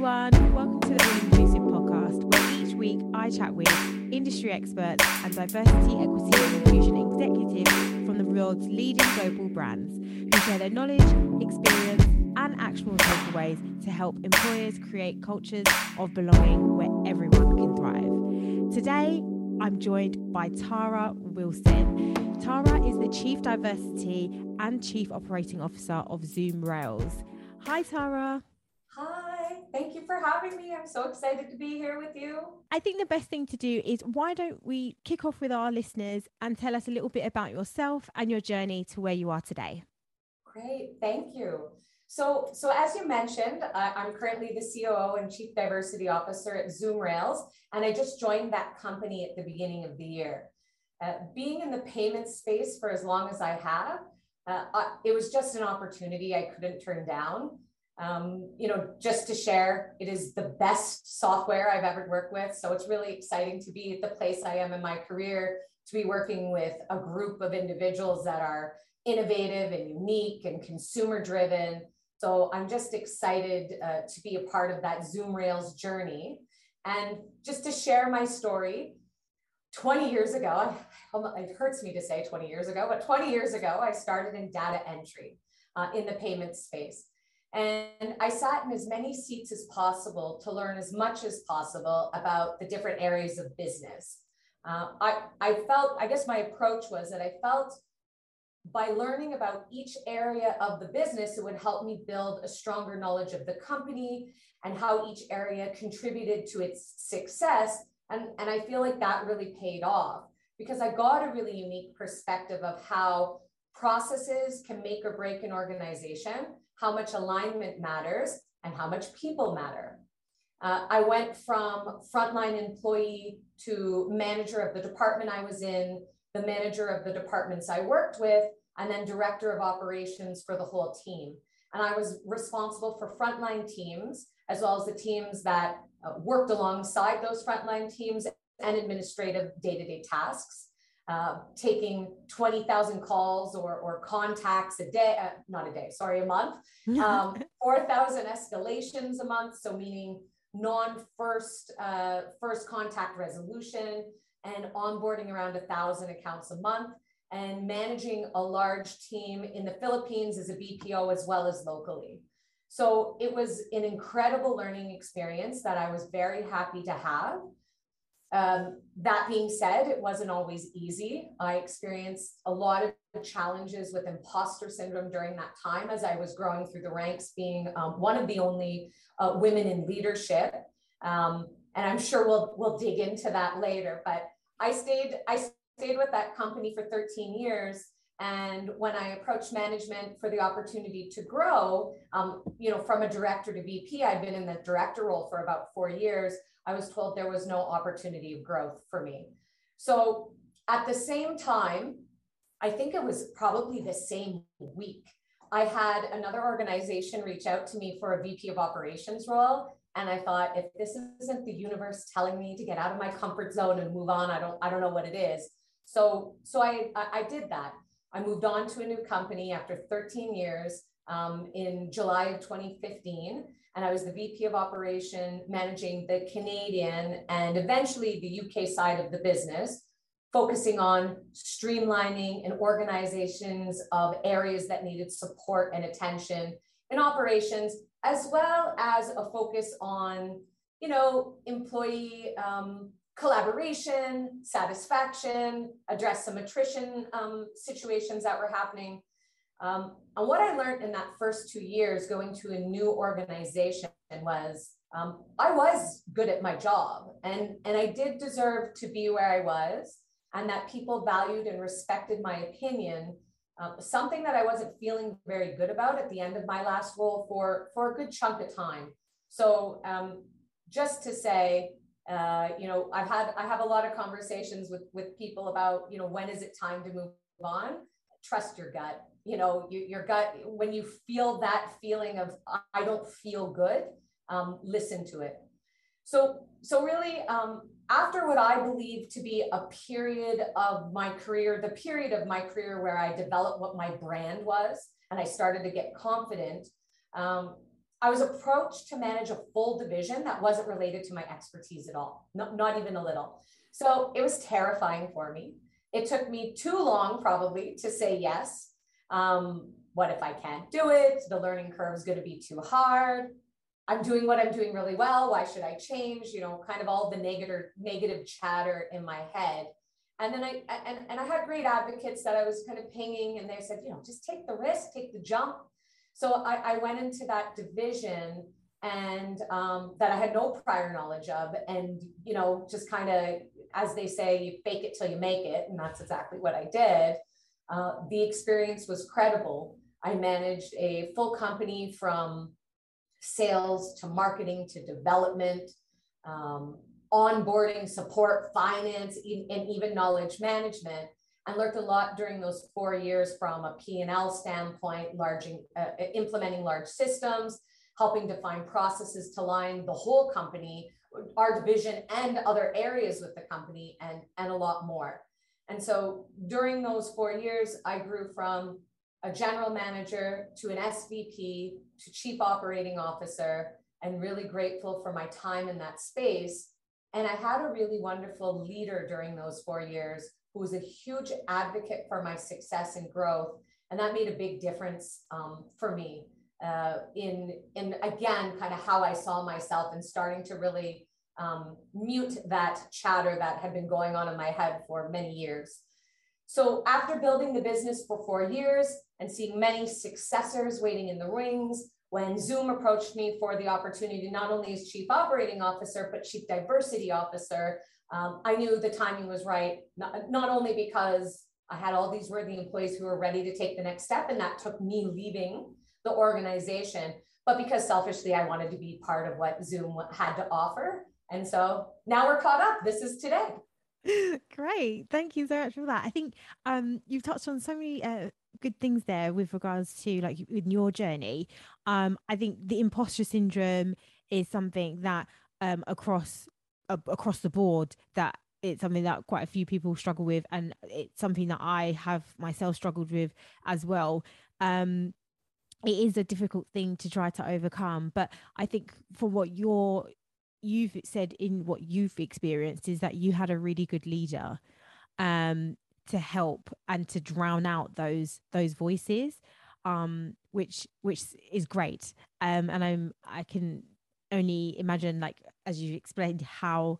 everyone. Welcome to the Inclusive podcast, where each week I chat with industry experts and diversity, equity, and inclusion executives from the world's leading global brands who share their knowledge, experience, and actionable takeaways to help employers create cultures of belonging where everyone can thrive. Today, I'm joined by Tara Wilson. Tara is the Chief Diversity and Chief Operating Officer of Zūm Rails. Hi, Tara. Hi, thank you for having me. I'm so excited to be here with you. I think the best thing to do is why don't we kick off with our listeners and tell us a little bit about yourself and your journey to where you are today? Great, thank you. So, so as you mentioned, uh, I'm currently the COO and Chief Diversity Officer at Zūm Rails, and I just joined that company at the beginning of the year. Uh, being in the payment space for as long as I have, uh, it was just an opportunity I couldn't turn down. Um, you know, just to share, it is the best software I've ever worked with. So it's really exciting to be at the place I am in my career, to be working with a group of individuals that are innovative and unique and consumer driven. So I'm just excited uh, to be a part of that Zūm Rails journey. And just to share my story, 20 years ago, it hurts me to say 20 years ago, but 20 years ago, I started in data entry uh, in the payment space. And I sat in as many seats as possible to learn as much as possible about the different areas of business. Uh, I, I felt, I guess my approach was that I felt by learning about each area of the business, it would help me build a stronger knowledge of the company and how each area contributed to its success. And, and I feel like that really paid off because I got a really unique perspective of how processes can make or break an organization, how much alignment matters, and how much people matter. Uh, I went from frontline employee to manager of the department I was in, the manager of the departments I worked with, and then director of operations for the whole team. And I was responsible for frontline teams, as well as the teams that uh, worked alongside those frontline teams and administrative day to day tasks. Uh, taking 20,000 calls or, or contacts a day, uh, not a day, sorry, a month, um, 4,000 escalations a month. So meaning non-first uh, first contact resolution and onboarding around a thousand accounts a month and managing a large team in the Philippines as a BPO as well as locally. So it was an incredible learning experience that I was very happy to have. Um, that being said, it wasn't always easy. I experienced a lot of challenges with imposter syndrome during that time as I was growing through the ranks, being um, one of the only uh, women in leadership. Um, and I'm sure we'll we'll dig into that later. But I stayed I stayed with that company for 13 years. And when I approached management for the opportunity to grow, um, you know, from a director to VP, I'd been in the director role for about four years. I was told there was no opportunity of growth for me. So at the same time, I think it was probably the same week, I had another organization reach out to me for a VP of operations role. And I thought, if this isn't the universe telling me to get out of my comfort zone and move on, I don't, I don't know what it is. So, so I, I did that. I moved on to a new company after 13 years um, in July of 2015 and I was the VP of operation managing the Canadian and eventually the UK side of the business, focusing on streamlining and organizations of areas that needed support and attention in operations, as well as a focus on, you know, employee um, collaboration, satisfaction, address some attrition um, situations that were happening um, and what I learned in that first two years going to a new organization was um, I was good at my job and, and I did deserve to be where I was and that people valued and respected my opinion. Um, something that I wasn't feeling very good about at the end of my last role for, for a good chunk of time. So um, just to say, uh, you know, I've had I have a lot of conversations with with people about, you know, when is it time to move on? Trust your gut you know you, your gut when you feel that feeling of i don't feel good um, listen to it so so really um, after what i believe to be a period of my career the period of my career where i developed what my brand was and i started to get confident um, I was approached to manage a full division that wasn't related to my expertise at all, not, even a little. So it was terrifying for me. It took me too long, probably, to say yes. Um, what if I can't do it? The learning curve is going to be too hard. I'm doing what I'm doing really well. Why should I change? You know, kind of all the negative negative chatter in my head. And then I and, and I had great advocates that I was kind of pinging, and they said, you know, just take the risk, take the jump. So I, I went into that division and um, that I had no prior knowledge of, and you know, just kind of as they say, you fake it till you make it, and that's exactly what I did. Uh, the experience was credible. I managed a full company from sales to marketing to development, um, onboarding, support, finance, and even knowledge management. And learned a lot during those four years from a P&L standpoint, large, uh, implementing large systems, helping define processes to line the whole company, our division and other areas with the company, and, and a lot more. And so during those four years, I grew from a general manager to an SVP to chief operating officer and really grateful for my time in that space. And I had a really wonderful leader during those four years who was a huge advocate for my success and growth. And that made a big difference um, for me uh, in, in, again, kind of how I saw myself and starting to really um, mute that chatter that had been going on in my head for many years. So after building the business for four years and seeing many successors waiting in the wings, when Zūm approached me for the opportunity not only as chief operating officer, but chief diversity officer, um, I knew the timing was right, not, not only because I had all these worthy employees who were ready to take the next step, and that took me leaving the organization, but because selfishly I wanted to be part of what Zūm had to offer. And so now we're caught up. This is today. Great. Thank you so much for that. I think um, you've touched on so many uh, good things there with regards to like in your journey. Um, I think the imposter syndrome is something that um, across across the board that it's something that quite a few people struggle with and it's something that I have myself struggled with as well. Um, it is a difficult thing to try to overcome, but I think for what you're you've said in what you've experienced is that you had a really good leader um, to help and to drown out those those voices um, which which is great um, and i'm i can only imagine like as you explained how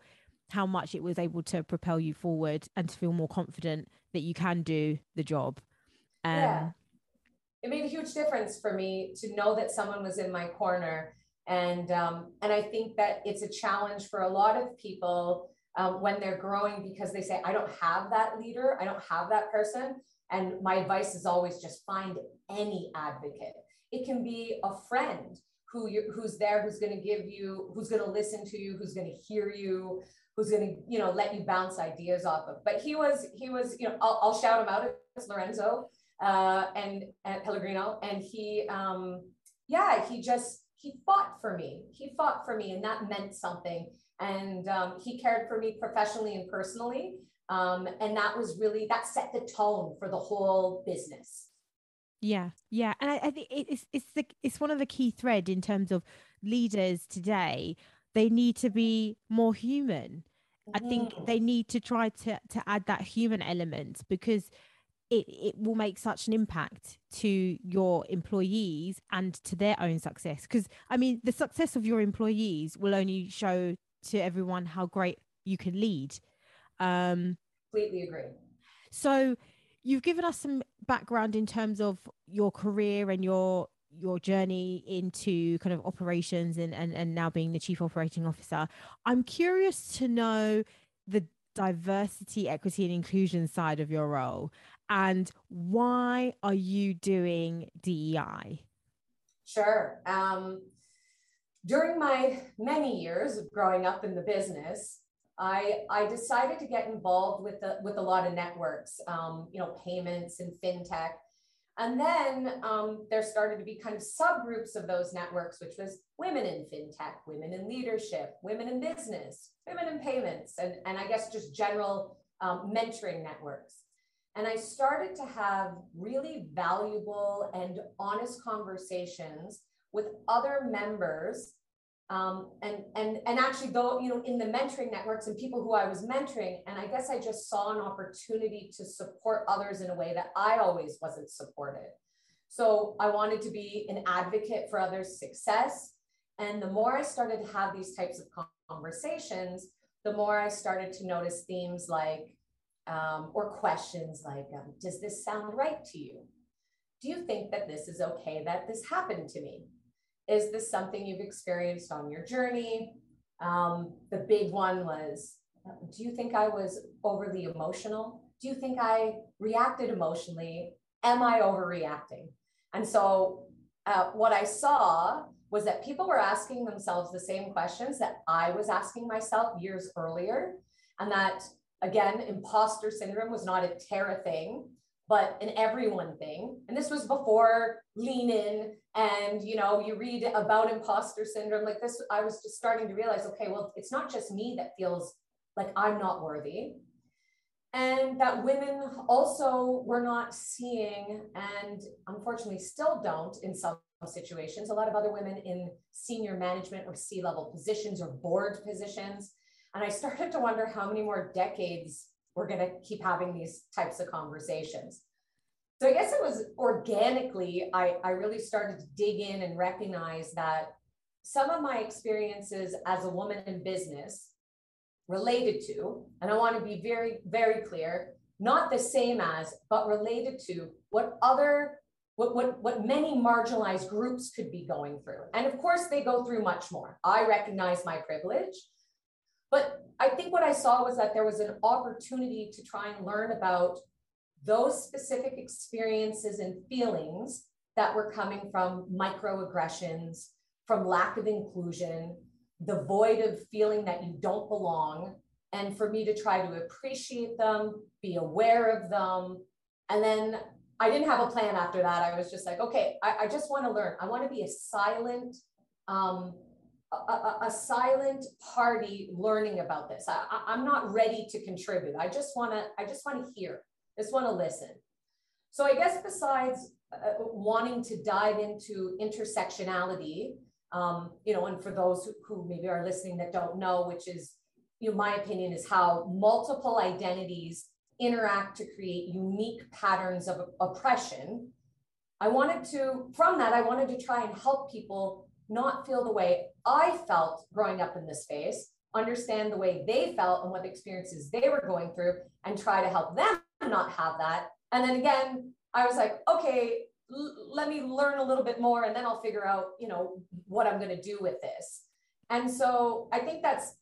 how much it was able to propel you forward and to feel more confident that you can do the job. Um, yeah it made a huge difference for me to know that someone was in my corner. And, um, and I think that it's a challenge for a lot of people um, when they're growing because they say, I don't have that leader, I don't have that person. And my advice is always just find any advocate. It can be a friend who you who's there, who's going to give you, who's going to listen to you, who's going to hear you, who's going to you know let you bounce ideas off of. But he was he was you know I'll, I'll shout him out. It's Lorenzo uh, and, and Pellegrino, and he um, yeah he just he fought for me. He fought for me, and that meant something. And um, he cared for me professionally and personally. Um, and that was really that set the tone for the whole business. Yeah, yeah, and I, I think it's it's the, it's one of the key thread in terms of leaders today. They need to be more human. I think mm. they need to try to to add that human element because it, it will make such an impact to your employees and to their own success. Because, I mean, the success of your employees will only show to everyone how great you can lead. Um, Completely agree. So, you've given us some background in terms of your career and your your journey into kind of operations and, and and now being the chief operating officer i'm curious to know the diversity equity and inclusion side of your role and why are you doing DEI? Sure. Um, during my many years of growing up in the business, I, I decided to get involved with the, with a lot of networks, um, you know, payments and fintech. And then um, there started to be kind of subgroups of those networks, which was women in fintech, women in leadership, women in business, women in payments, and, and I guess just general um, mentoring networks. And I started to have really valuable and honest conversations with other members um, and and and actually though you know in the mentoring networks and people who I was mentoring and I guess I just saw an opportunity to support others in a way that I always wasn't supported. So I wanted to be an advocate for others' success and the more I started to have these types of conversations, the more I started to notice themes like um, or questions like um, does this sound right to you? Do you think that this is okay that this happened to me? Is this something you've experienced on your journey? Um, the big one was Do you think I was overly emotional? Do you think I reacted emotionally? Am I overreacting? And so, uh, what I saw was that people were asking themselves the same questions that I was asking myself years earlier. And that, again, imposter syndrome was not a Tara thing, but an everyone thing. And this was before lean in and you know you read about imposter syndrome like this i was just starting to realize okay well it's not just me that feels like i'm not worthy. And that women also were not seeing and unfortunately still don't in some situations. A lot of other women in senior management or c level positions or board positions. And i started to wonder how many more decades we're going to keep having these types of conversations so I guess it was organically, I, I really started to dig in and recognize that some of my experiences as a woman in business related to, and I want to be very, very clear, not the same as, but related to what other, what, what, what many marginalized groups could be going through. And of course, they go through much more. I recognize my privilege. But I think what I saw was that there was an opportunity to try and learn about those specific experiences and feelings that were coming from microaggressions, from lack of inclusion, the void of feeling that you don't belong, and for me to try to appreciate them, be aware of them. And then I didn't have a plan after that. I was just like, okay, I, I just want to learn. I want to be a silent, um, a, a, a, silent party learning about this. I, I'm not ready to contribute. I just want to, I just want to hear I just want to listen. So I guess besides uh, wanting to dive into intersectionality, um, you know, and for those who, who maybe are listening that don't know, which is, you know, my opinion is how multiple identities interact to create unique patterns of oppression. I wanted to, from that, I wanted to try and help people not feel the way I felt growing up in this space, understand the way they felt and what experiences they were going through, and try to help them not have that. And then again, I was like, okay, l- let me learn a little bit more and then I'll figure out, you know, what I'm going to do with this. And so I think that's,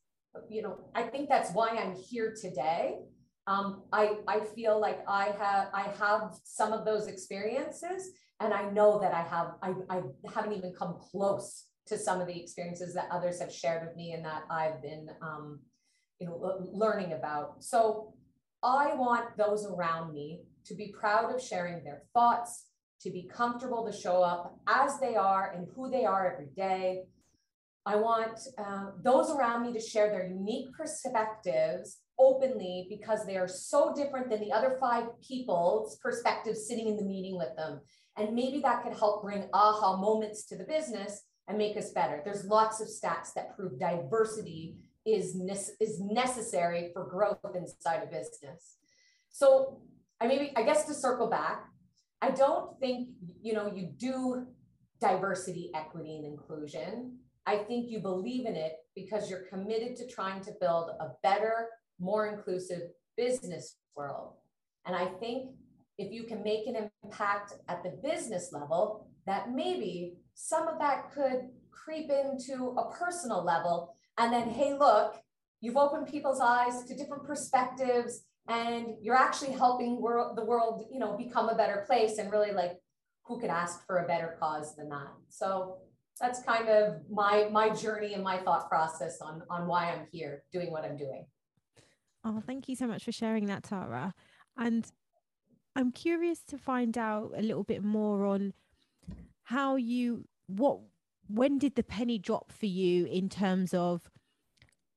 you know, I think that's why I'm here today. Um, I, I feel like I have I have some of those experiences and I know that I have I, I haven't even come close to some of the experiences that others have shared with me and that I've been um, you know learning about. So I want those around me to be proud of sharing their thoughts, to be comfortable to show up as they are and who they are every day. I want uh, those around me to share their unique perspectives openly because they are so different than the other five people's perspectives sitting in the meeting with them. And maybe that could help bring aha moments to the business and make us better. There's lots of stats that prove diversity is, ne- is necessary for growth inside a business. So I maybe, I guess to circle back, I don't think, you know, you do diversity, equity, and inclusion. I think you believe in it because you're committed to trying to build a better, more inclusive business world. And I think if you can make an impact at the business level, that maybe some of that could creep into a personal level and then, hey, look, you've opened people's eyes to different perspectives and you're actually helping world, the world, you know, become a better place and really like who could ask for a better cause than that. So that's kind of my my journey and my thought process on on why I'm here doing what I'm doing. Oh, thank you so much for sharing that, Tara. And I'm curious to find out a little bit more on how you what when did the penny drop for you in terms of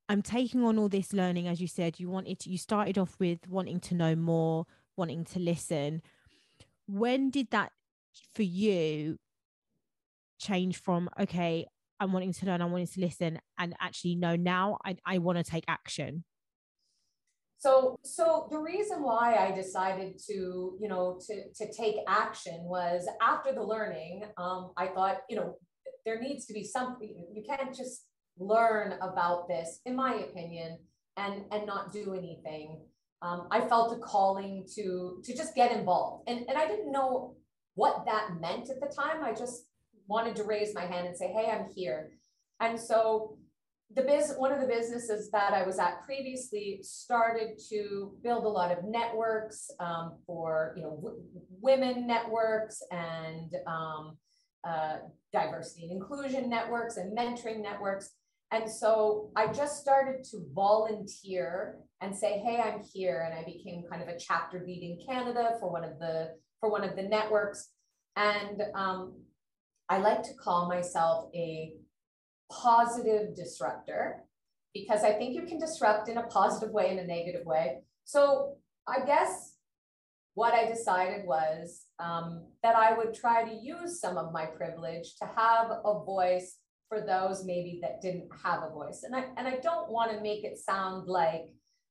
I'm taking on all this learning, as you said, you wanted to, you started off with wanting to know more, wanting to listen. When did that for you change from okay i'm wanting to learn i'm wanting to listen and actually no now i, I want to take action so so the reason why i decided to you know to to take action was after the learning um, i thought you know there needs to be something you can't just learn about this in my opinion and and not do anything. Um, i felt a calling to to just get involved. And and i didn't know what that meant at the time. I just wanted to raise my hand and say hey i'm here. And so the biz one of the businesses that i was at previously started to build a lot of networks um, for you know w- women networks and um, uh, diversity and inclusion networks and mentoring networks and so I just started to volunteer and say, "Hey, I'm here," and I became kind of a chapter lead in Canada for one of the for one of the networks. And um, I like to call myself a positive disruptor because I think you can disrupt in a positive way and a negative way. So I guess what I decided was um, that I would try to use some of my privilege to have a voice for those maybe that didn't have a voice. And I and I don't want to make it sound like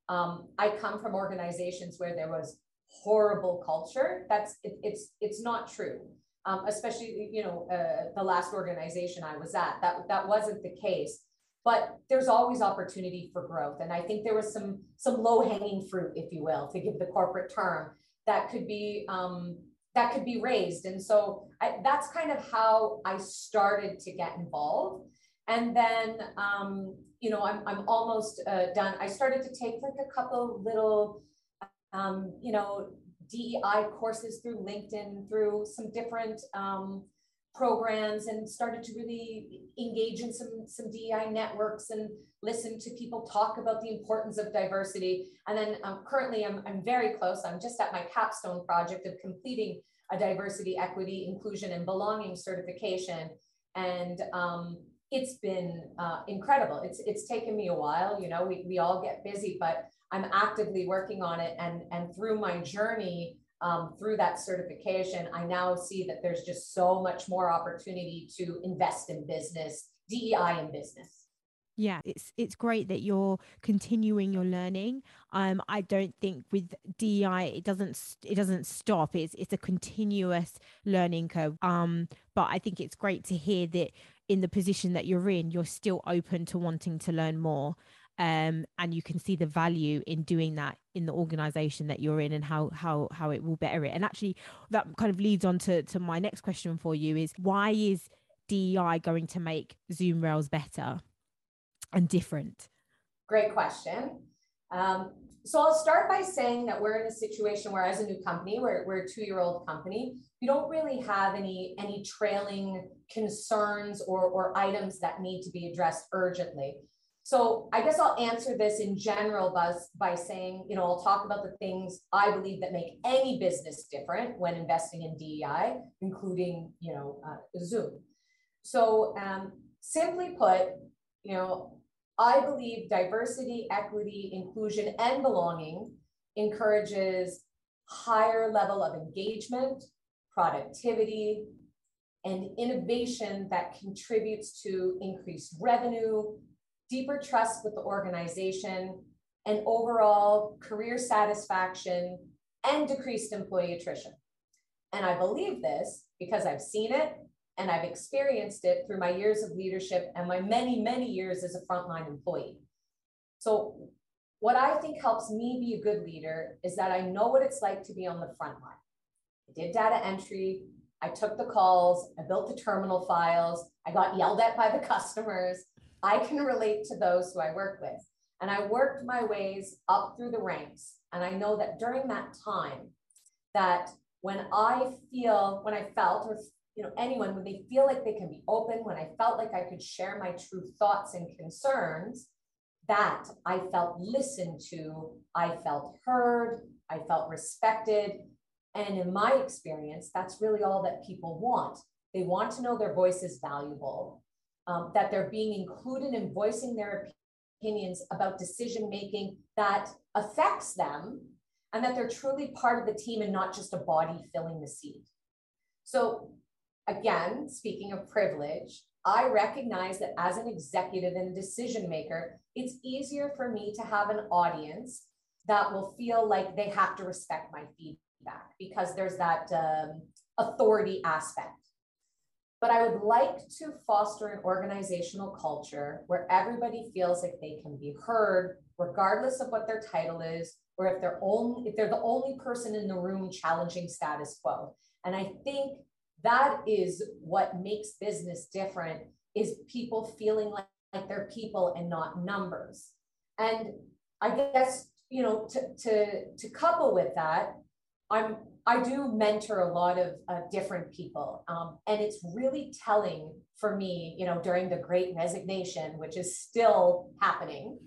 um, I come from organizations where there was horrible culture. That's it, it's it's not true. Um, especially you know uh, the last organization I was at that that wasn't the case. But there's always opportunity for growth, and I think there was some some low hanging fruit, if you will, to give the corporate term that could be um, that could be raised. And so I, that's kind of how I started to get involved. And then, um, you know, I'm, I'm almost uh, done. I started to take like a couple little, um, you know, DEI courses through LinkedIn, through some different um, programs and started to really engage in some, some DEI networks and listen to people talk about the importance of diversity. And then um, currently I'm, I'm very close. I'm just at my capstone project of completing a diversity, equity, inclusion, and belonging certification. And um, it's been uh, incredible. It's, it's taken me a while, you know, we, we all get busy, but I'm actively working on it. And, and through my journey, um, through that certification, I now see that there's just so much more opportunity to invest in business, DEI in business yeah it's it's great that you're continuing your learning um i don't think with dei it doesn't it doesn't stop it's it's a continuous learning curve um but i think it's great to hear that in the position that you're in you're still open to wanting to learn more um, and you can see the value in doing that in the organization that you're in and how how how it will better it and actually that kind of leads on to to my next question for you is why is DEI going to make Zūm Rails better and different? Great question. Um, so I'll start by saying that we're in a situation where, as a new company, we're, we're a two-year-old company, we don't really have any any trailing concerns or, or items that need to be addressed urgently. So I guess I'll answer this in general by, by saying, you know, I'll talk about the things I believe that make any business different when investing in DEI, including, you know, uh, Zūm. So um, simply put, you know, I believe diversity, equity, inclusion, and belonging encourages higher level of engagement, productivity, and innovation that contributes to increased revenue, deeper trust with the organization, and overall career satisfaction and decreased employee attrition. And I believe this because I've seen it and I've experienced it through my years of leadership and my many, many years as a frontline employee. So, what I think helps me be a good leader is that I know what it's like to be on the front line. I did data entry, I took the calls, I built the terminal files, I got yelled at by the customers. I can relate to those who I work with. And I worked my ways up through the ranks. And I know that during that time, that when I feel, when I felt or you know, anyone, when they feel like they can be open, when I felt like I could share my true thoughts and concerns, that I felt listened to, I felt heard, I felt respected. And in my experience, that's really all that people want. They want to know their voice is valuable, um, that they're being included in voicing their opinions about decision making that affects them, and that they're truly part of the team and not just a body filling the seat. So again, speaking of privilege, I recognize that as an executive and decision maker, it's easier for me to have an audience that will feel like they have to respect my feedback because there's that um, authority aspect. But I would like to foster an organizational culture where everybody feels like they can be heard, regardless of what their title is, or if they're only if they're the only person in the room challenging status quo. And I think that is what makes business different is people feeling like, like they're people and not numbers. And I guess, you know, to, to, to couple with that, I'm I do mentor a lot of uh, different people, um, and it's really telling for me. You know, during the Great Resignation, which is still happening,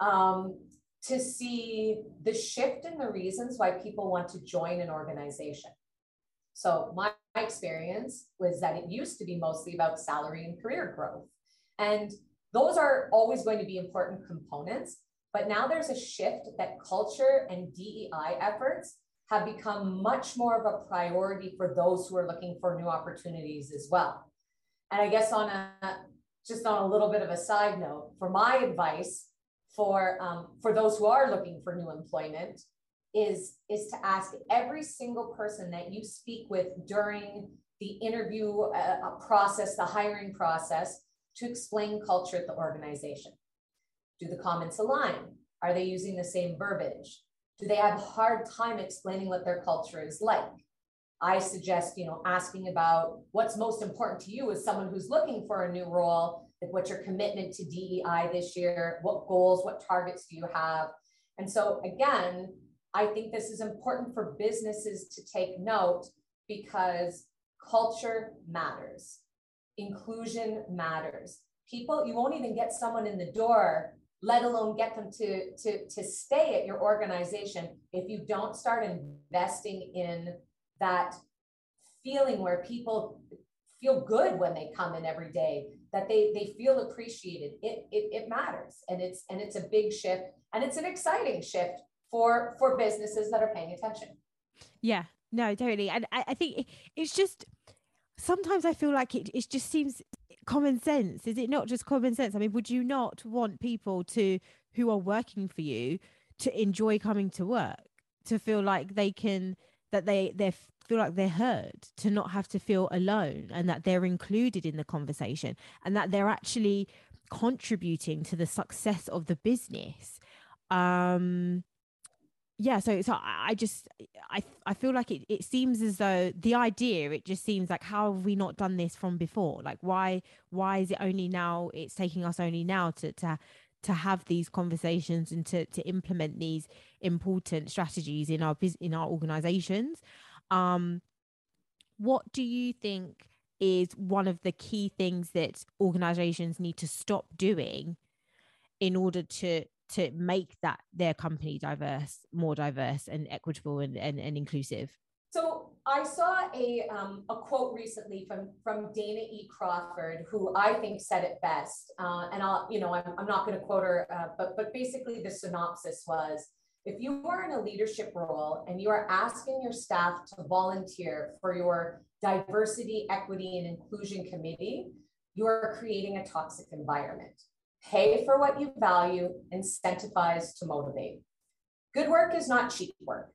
um, to see the shift in the reasons why people want to join an organization. So my, my experience was that it used to be mostly about salary and career growth, and those are always going to be important components. But now there's a shift that culture and DEI efforts have become much more of a priority for those who are looking for new opportunities as well. And I guess on a just on a little bit of a side note, for my advice for um, for those who are looking for new employment is is to ask every single person that you speak with during the interview uh, uh process, the hiring process, to explain culture at the organization. Do the comments align? Are they using the same verbiage? Do they have a hard time explaining what their culture is like? I suggest, you know, asking about what's most important to you as someone who's looking for a new role. Like what's your commitment to DEI this year? What goals, what targets do you have? And so again, I think this is important for businesses to take note because culture matters. Inclusion matters. People, you won't even get someone in the door let alone get them to, to, to stay at your organization if you don't start investing in that feeling where people feel good when they come in every day that they they feel appreciated it, it it matters and it's and it's a big shift and it's an exciting shift for for businesses that are paying attention. Yeah no totally. And i, I think it's just sometimes i feel like it, it just seems common sense. Is it not just common sense? I mean would you not want people to who are working for you to enjoy coming to work? To feel like they can that they they feel like they're heard to not have to feel alone and that they're included in the conversation and that they're actually contributing to the success of the business. Um yeah so so i just i i feel like it, it seems as though the idea it just seems like how have we not done this from before? Like why why is it only now it's taking us only now to to to have these conversations and to to implement these important strategies in our in our organizations? Um what do you think is one of the key things that organizations need to stop doing in order to to make that their company diverse, more diverse and equitable and, and, and inclusive? So I saw a, um, a quote recently from, from Dana E. Crawford, who I think said it best. Uh, and I'll, you know, I'm, I'm not going to quote her, uh, but, but basically the synopsis was, if you are in a leadership role and you are asking your staff to volunteer for your diversity, equity, and inclusion committee, you are creating a toxic environment pay for what you value, incentivize to motivate. Good work is not cheap work.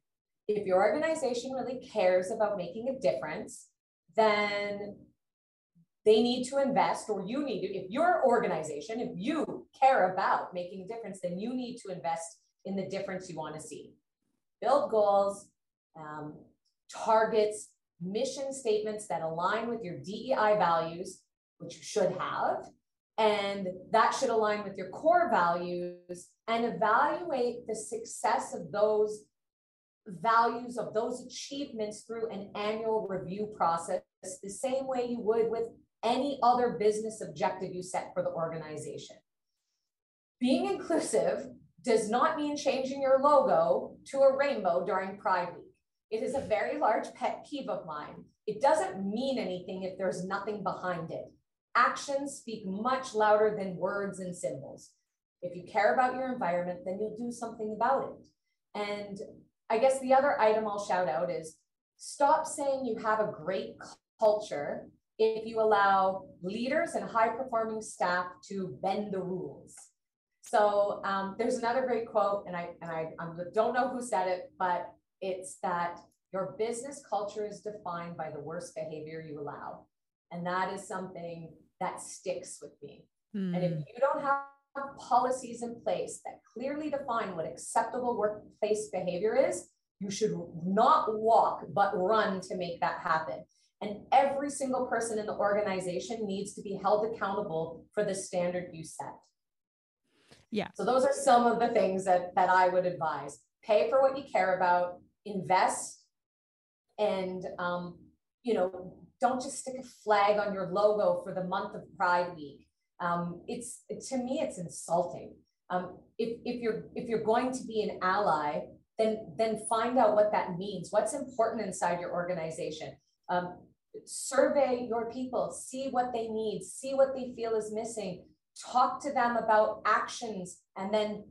If your organization really cares about making a difference, then they need to invest, or you need to, if your organization, if you care about making a difference, then you need to invest in the difference you want to see. Build goals, um, targets, mission statements that align with your DEI values, which you should have, and that should align with your core values and evaluate the success of those values of those achievements through an annual review process the same way you would with any other business objective you set for the organization. Being inclusive does not mean changing your logo to a rainbow during Pride Week. It is a very large pet peeve of mine. It doesn't mean anything if there's nothing behind it. Actions speak much louder than words and symbols. If you care about your environment, then you'll do something about it. And I guess the other item I'll shout out is stop saying you have a great culture if you allow leaders and high performing staff to bend the rules. So um, there's another great quote, and I and I, I don't know who said it, but it's that your business culture is defined by the worst behavior you allow, and that is something that sticks with me. Mm. And if hmm. you don't have policies in place that clearly define what acceptable workplace behavior is, you should not walk but run to make that happen. And every single person in the organization needs to be held accountable for the standard you set. Yeah. So those are some of the things that that I would advise. Pay for what you care about, invest, and um, you know, don't just stick a flag on your logo for the month of Pride Week. Um, it's to me, it's insulting. Um, if, if you're if you're going to be an ally, then then find out what that means. What's important inside your organization. Um, survey your people, see what they need, see what they feel is missing. Talk to them about actions, and then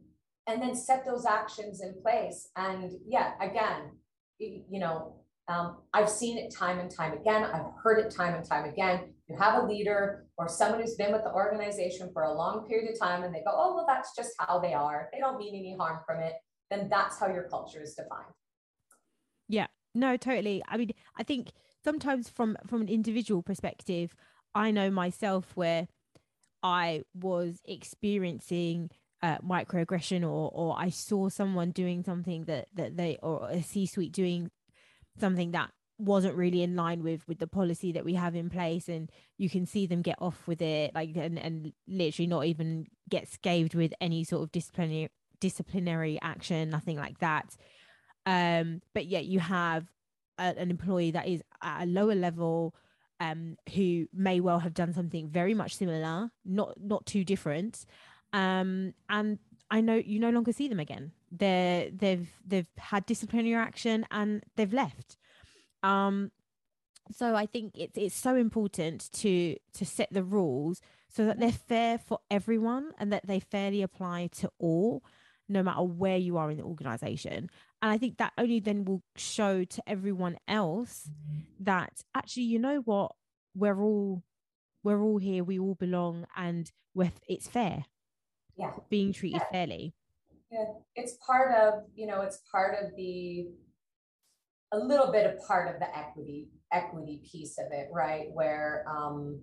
and then set those actions in place. And yeah, again, you know, um, I've seen it time and time again. I've heard it time and time again. You have a leader or someone who's been with the organization for a long period of time and they go, oh, well, that's just how they are. They don't mean any harm from it. Then that's how your culture is defined. Yeah, no, totally. I mean, I think sometimes from from an individual perspective, I know myself where I was experiencing uh, microaggression or or I saw someone doing something that that they or a C-suite doing something that wasn't really in line with with the policy that we have in place and you can see them get off with it like and, and literally not even get scathed with any sort of disciplinary disciplinary action nothing like that. Um but yet you have a, an employee that is at a lower level um who may well have done something very much similar not not too different. Um and I know you no longer see them again. They're they've they've had disciplinary action and they've left. Um, so I think it's it's so important to to set the rules so that they're fair for everyone and that they fairly apply to all, no matter where you are in the organization. And I think that only then will show to everyone else that actually, you know what, we're all we're all here, we all belong, and we're it's fair. Yeah, being treated yeah. fairly. Yeah, it's part of you know it's part of the a little bit of part of the equity equity piece of it, right? Where um,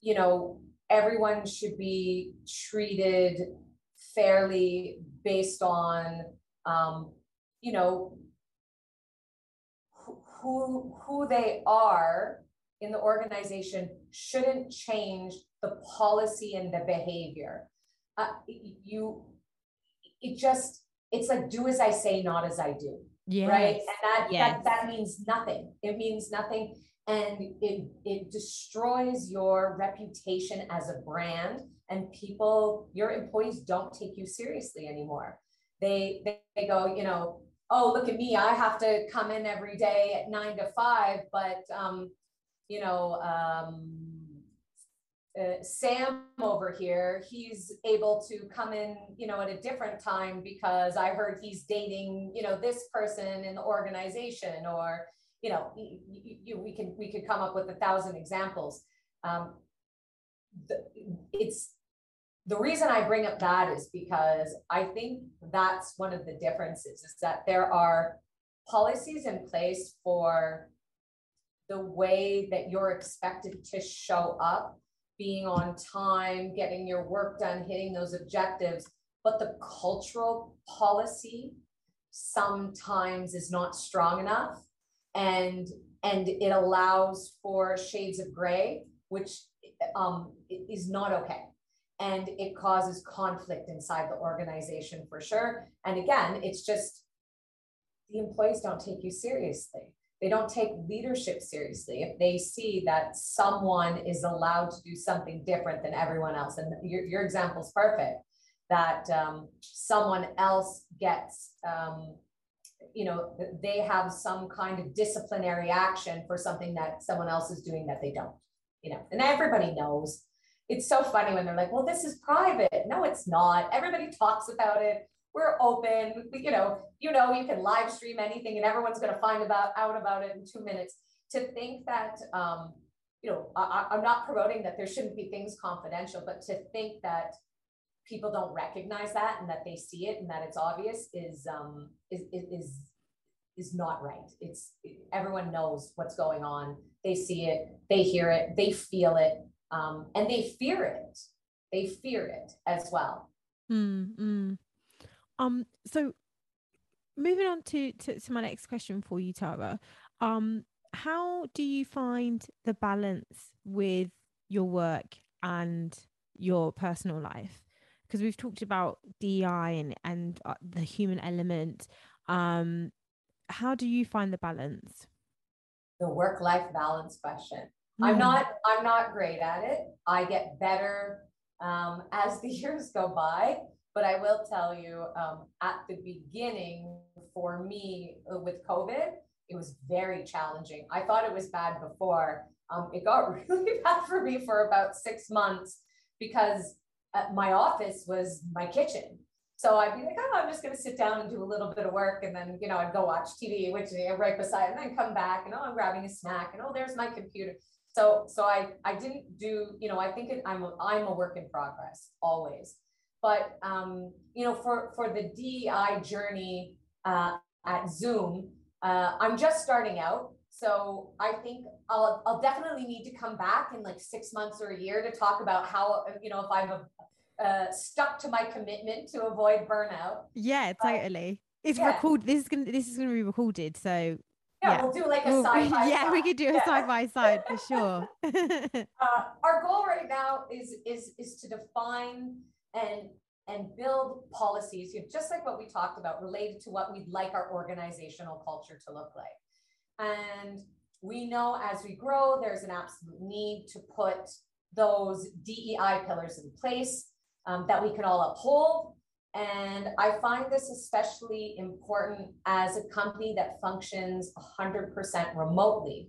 you know everyone should be treated fairly based on um, you know who who they are in the organization shouldn't change the policy and the behavior. Uh, you, it just it's like do as I say, not as I do yes. right and that, yes. that that means nothing. It means nothing. And it it destroys your reputation as a brand. And people your employees don't take you seriously anymore. They they, they go you know oh look at me. I have to come in every day at nine to five. But um you know um uh, Sam over here, he's able to come in, you know, at a different time because I heard he's dating, you know, this person in the organization, or, you know, you, you, we can we could come up with a thousand examples. Um, the, it's the reason I bring up that is because I think that's one of the differences is that there are policies in place for the way that you're expected to show up being on time, getting your work done, hitting those objectives. But the cultural policy sometimes is not strong enough and and it allows for shades of gray which um, is not okay. And it causes conflict inside the organization for sure. And again it's just the employees don't take you seriously they don't take leadership seriously if they see that someone is allowed to do something different than everyone else. And your, your example is perfect that um, someone else gets um, you know they have some kind of disciplinary action for something that someone else is doing that they don't you know and everybody knows. It's so funny when they're like well this is private. No it's not. Everybody talks about it we're open. You know, you know, you can live stream anything, and everyone's going to find about out about it in two minutes. To think that um, you know, I, I'm not promoting that there shouldn't be things confidential, but to think that people don't recognize that and that they see it and that it's obvious is um is is is not right. It's everyone knows what's going on. They see it, they hear it, they feel it, um, and they fear it. They fear it as well. Mm, mm. Um. So, moving on to, to to my next question for you, Tara. Um. How do you find the balance with your work and your personal life? Because we've talked about DI and and uh, the human element. Um, how do you find the balance? The work life balance question. Mm. I'm not I'm not great at it. I get better um, as the years go by. But I will tell you, um, at the beginning for me uh, with COVID, it was very challenging. I thought it was bad before. Um, it got really bad for me for about six months because uh, my office was my kitchen. So I'd be like, oh, I'm just going to sit down and do a little bit of work. And then, you know, I'd go watch TV, which is right beside, and then come back and, oh, I'm grabbing a snack and, oh, there's my computer. So, so I, I didn't do, you know, I think it, I'm, a, I'm a work in progress always. But, um, you know, for, for the DEI journey uh, at Zūm, uh, I'm just starting out. So I think I'll, I'll definitely need to come back in like six months or a year to talk about how, you know, if a, uh, stuck to my commitment to avoid burnout. Yeah, totally. it's yeah. recorded. This is gonna this is gonna be recorded. So yeah, yeah. we'll do like a side by Yeah, we could do a side by side for sure. uh, our goal right now is is is to define and and build policies, you know, just like what we talked about, related to what we'd like our organizational culture to look like. And we know as we grow, there's an absolute need to put those DEI pillars in place um, that we can all uphold. And I find this especially important as a company that functions 100% remotely.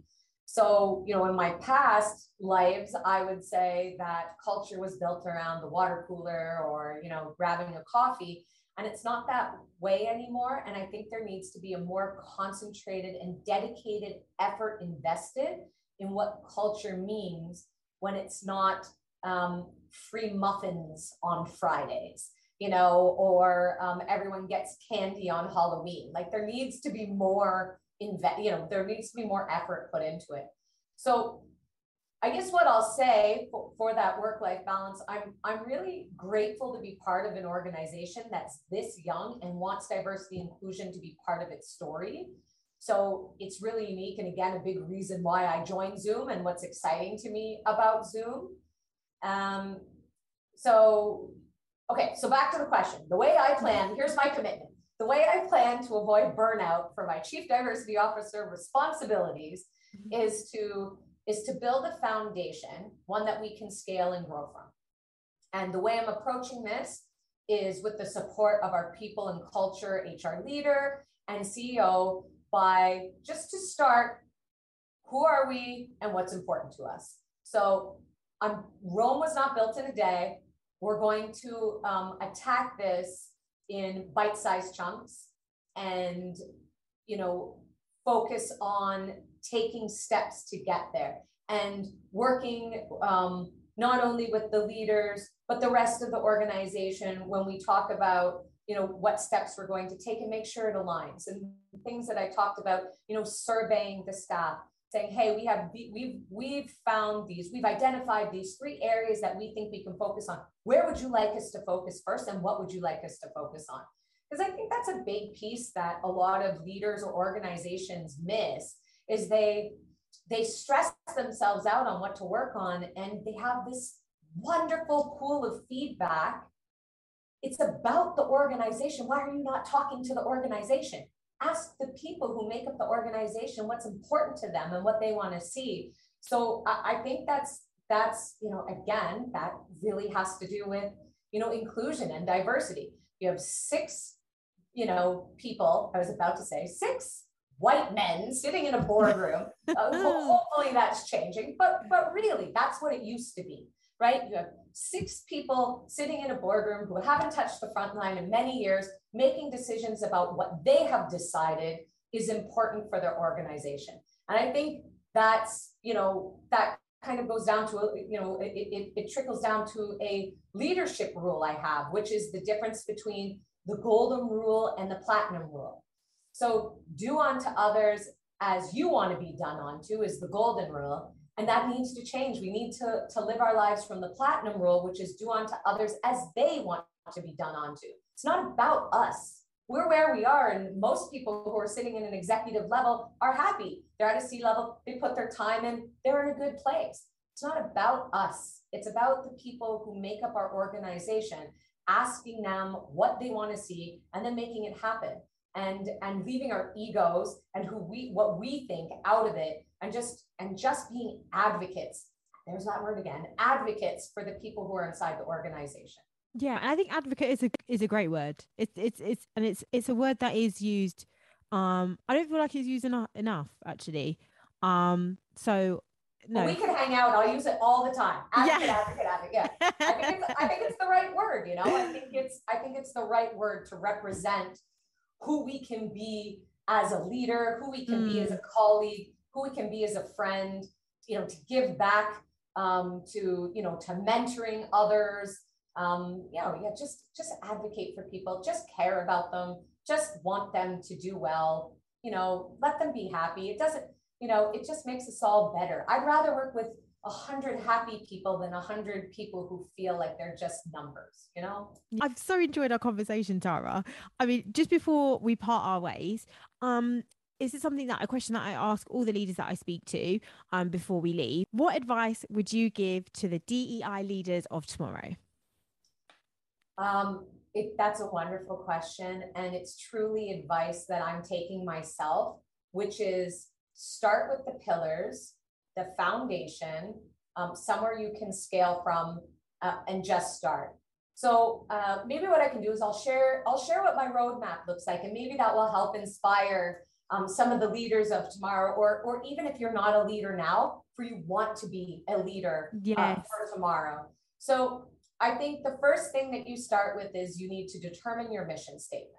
So, you know, in my past lives, I would say that culture was built around the water cooler or, you know, grabbing a coffee. And it's not that way anymore. And I think there needs to be a more concentrated and dedicated effort invested in what culture means when it's not um, free muffins on Fridays, you know, or um, everyone gets candy on Halloween. Like there needs to be more invest, you know, there needs to be more effort put into it. So I guess what I'll say for, for that work-life balance, I'm I'm really grateful to be part of an organization that's this young and wants diversity inclusion to be part of its story. So it's really unique and again a big reason why I joined Zūm and what's exciting to me about Zūm um, so, okay, so back to the question. The way I plan, here's my commitment. The way I plan to avoid burnout for my chief diversity officer responsibilities mm-hmm. is to is to build a foundation, one that we can scale and grow from. And the way I'm approaching this is with the support of our people and culture HR leader and CEO by just to start who are we and what's important to us. So I'm, Rome was not built in a day. We're going to um, attack this in bite-sized chunks and, you know, focus on taking steps to get there and working um, not only with the leaders, but the rest of the organization when we talk about you know what steps we're going to take and make sure it aligns. And things that i talked about you know surveying the staff saying, hey, we have we've we've found these, we've identified these three areas that we think we can focus on. Where would you like us to focus first, and what would you like us to focus on? Because I think that's a big piece that a lot of leaders or organizations miss is they they stress themselves out on what to work on, and they have this wonderful pool of feedback. It's about the organization. Why are you not talking to the organization? Ask the people who make up the organization what's important to them and what they want to see. So I, I think that's that's you know again that really has to do with you know inclusion and diversity. You have six you know people. I was about to say six white men sitting in a boardroom. uh, hopefully that's changing, but but really that's what it used to be right? You have six people sitting in a boardroom who haven't touched the front line in many years, making decisions about what they have decided is important for their organization. And I think that's, you know, that kind of goes down to, you know, it, it, it trickles down to a leadership rule I have, which is the difference between the golden rule and the platinum rule. So do unto others as you want to be done unto is the golden rule. And that needs to change. We need to, to live our lives from the platinum rule, which is do unto others as they want to be done unto. It's not about us. We're where we are. And most people who are sitting in an executive level are happy. They're at a C level, they put their time in, they're in a good place. It's not about us. It's about the people who make up our organization, asking them what they want to see and then making it happen and and leaving our egos and who we what we think out of it and just and just being advocates there's that word again advocates for the people who are inside the organization yeah i think advocate is a is a great word it's it's it's and it's it's a word that is used um i don't feel like it's used enough enough actually um so no. Well, we can hang out. I'll use it all the time. Advocate, yeah. advocate, advocate. Yeah. I think it's I think it's the right word, you know. I think it's I think it's the right word to represent who we can be as a leader, who we can mm. be as a mm. colleague, who we can be as a friend, you know, to give back um, to, you know, to mentoring others. Um, you know, yeah, just just advocate for people, just care about them, just want them to do well, you know, let them be happy. It doesn't, you know, it just makes us all better. I'd rather work with a hundred happy people than a hundred people who feel like they're just numbers, you know? I've so enjoyed our conversation, Tara. I mean, just before we part our ways, um, is it something that a question that I ask all the leaders that I speak to um, before we leave? What advice would you give to the DEI leaders of tomorrow? Um, it, that's a wonderful question. And it's truly advice that I'm taking myself, which is start with the pillars the foundation, um, somewhere you can scale from uh, and just start. So uh, maybe what I can do is I'll share I'll share what my roadmap looks like, and maybe that will help inspire um, some of the leaders of tomorrow, or or even if you're not a leader now, for you want to be a leader yes. uh, for tomorrow. So I think the first thing that you start with is you need to determine your mission statement.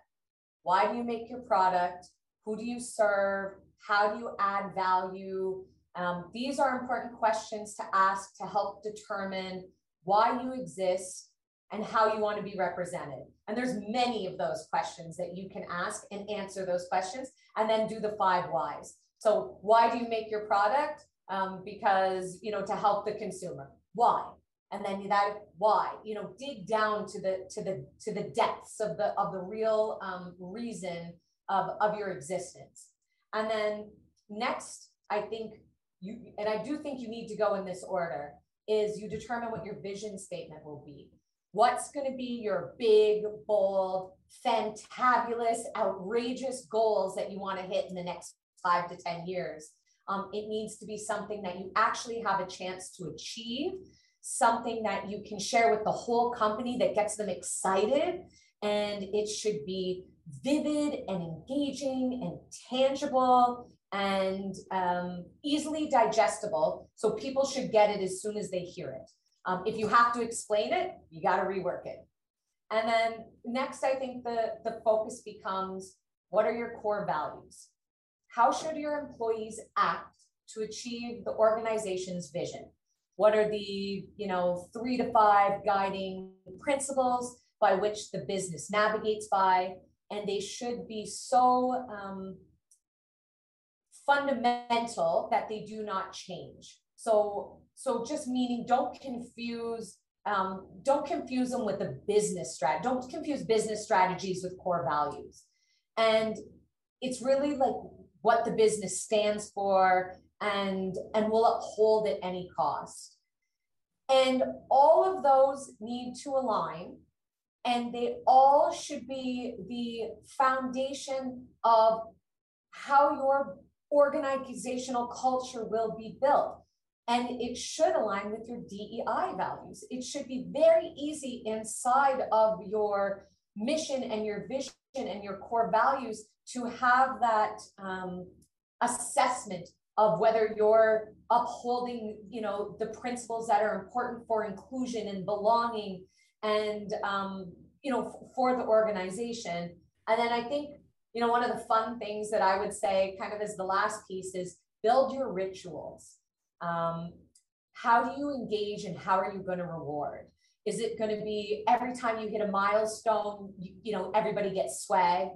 Why do you make your product? Who do you serve? How do you add value? Um, these are important questions to ask to help determine why you exist and how you want to be represented. And there's many of those questions that you can ask and answer those questions and then do the five whys. So why do you make your product? Um, because, you know, to help the consumer. Why? And then that why, you know, dig down to the to the to the depths of the of the real um, reason of, of your existence. And then next, I think you and I do think you need to go in this order is you determine what your vision statement will be. What's going to be your big, bold, fantabulous, outrageous goals that you want to hit in the next five to 10 years? Um, it needs to be something that you actually have a chance to achieve, something that you can share with the whole company that gets them excited. And it should be vivid and engaging and tangible and um, easily digestible. So people should get it as soon as they hear it. Um, if you have to explain it, you got to rework it. And then next, I think the, the focus becomes what are your core values? How should your employees act to achieve the organization's vision? What are the you know three to five guiding principles by which the business navigates by? And they should be so um, fundamental that they do not change. So, so just meaning don't confuse um, don't confuse them with the business strategy. Don't confuse business strategies with core values. And it's really like what the business stands for and and will uphold at any cost. And all of those need to align and they all should be the foundation of how your organizational culture will be built. And it should align with your DEI values. It should be very easy inside of your mission and your vision and your core values to have that um, assessment of whether you're upholding you know the principles that are important for inclusion and belonging and um, you know for the organization and then i think you know, one of the fun things that I would say, kind of as the last piece, is build your rituals. Um, how do you engage and how are you going to reward? Is it going to be every time you hit a milestone, you, you know, everybody gets swag?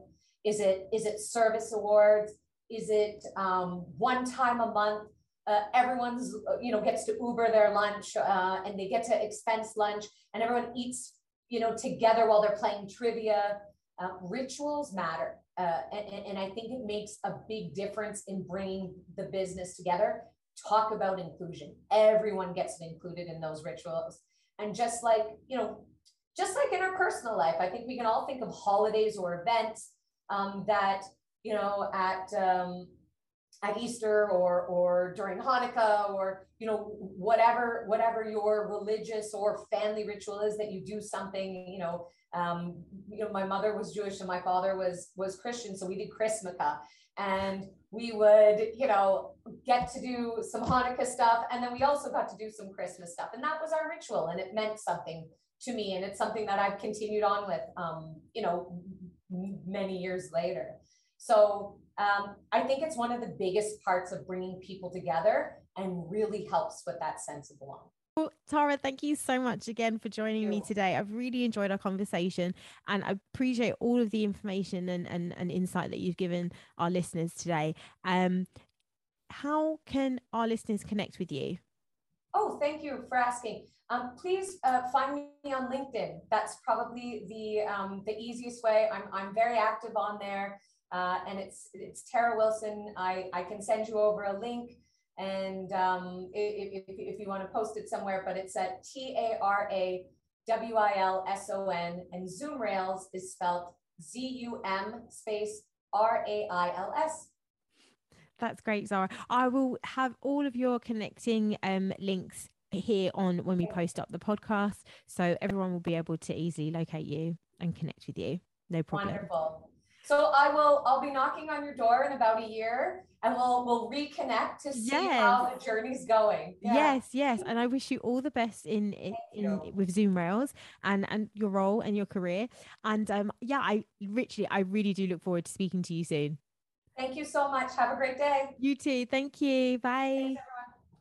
Is it is it service awards? Is it um, one time a month? Uh, everyone's you know gets to Uber their lunch uh, and they get to expense lunch and everyone eats you know together while they're playing trivia. Uh, rituals matter, uh, and, and I think it makes a big difference in bringing the business together. Talk about inclusion. Everyone gets included in those rituals, and just like you know, just like in our personal life, I think we can all think of holidays or events um, that you know at um, at Easter or or during Hanukkah or you know whatever whatever your religious or family ritual is that you do something you know um, you know my mother was Jewish and my father was was Christian so we did Chrismukkah and we would you know get to do some Hanukkah stuff and then we also got to do some Christmas stuff and that was our ritual and it meant something to me and it's something that I've continued on with um, you know many years later so um, I think it's one of the biggest parts of bringing people together and really helps with that sense of belonging. Well, Tara, thank you so much again for joining me today. I've really enjoyed our conversation and I appreciate all of the information and, and, and insight that you've given our listeners today. Um, how can our listeners connect with you? Oh, thank you for asking. Um, please uh, find me on LinkedIn. That's probably the um, the easiest way. I'm, I'm very active on there. Uh, and it's it's Tara Wilson. I, I can send you over a link and um, if, if, if you want to post it somewhere, but it's at T A R A W I L S O N and Zūm Rails is spelled Z U M space R A I L S. That's great, Tara. I will have all of your connecting um, links here on when we post up the podcast, so everyone will be able to easily locate you and connect with you. No problem. Wonderful. So I will I'll be knocking on your door in about a year and we'll we'll reconnect to see yes. how the journey's going. Yeah. Yes, yes. And I wish you all the best in in, in with Zūm Rails and and your role and your career. And um yeah, I literally I really do look forward to speaking to you soon. Thank you so much. Have a great day. You too. Thank you. Bye. Thanks,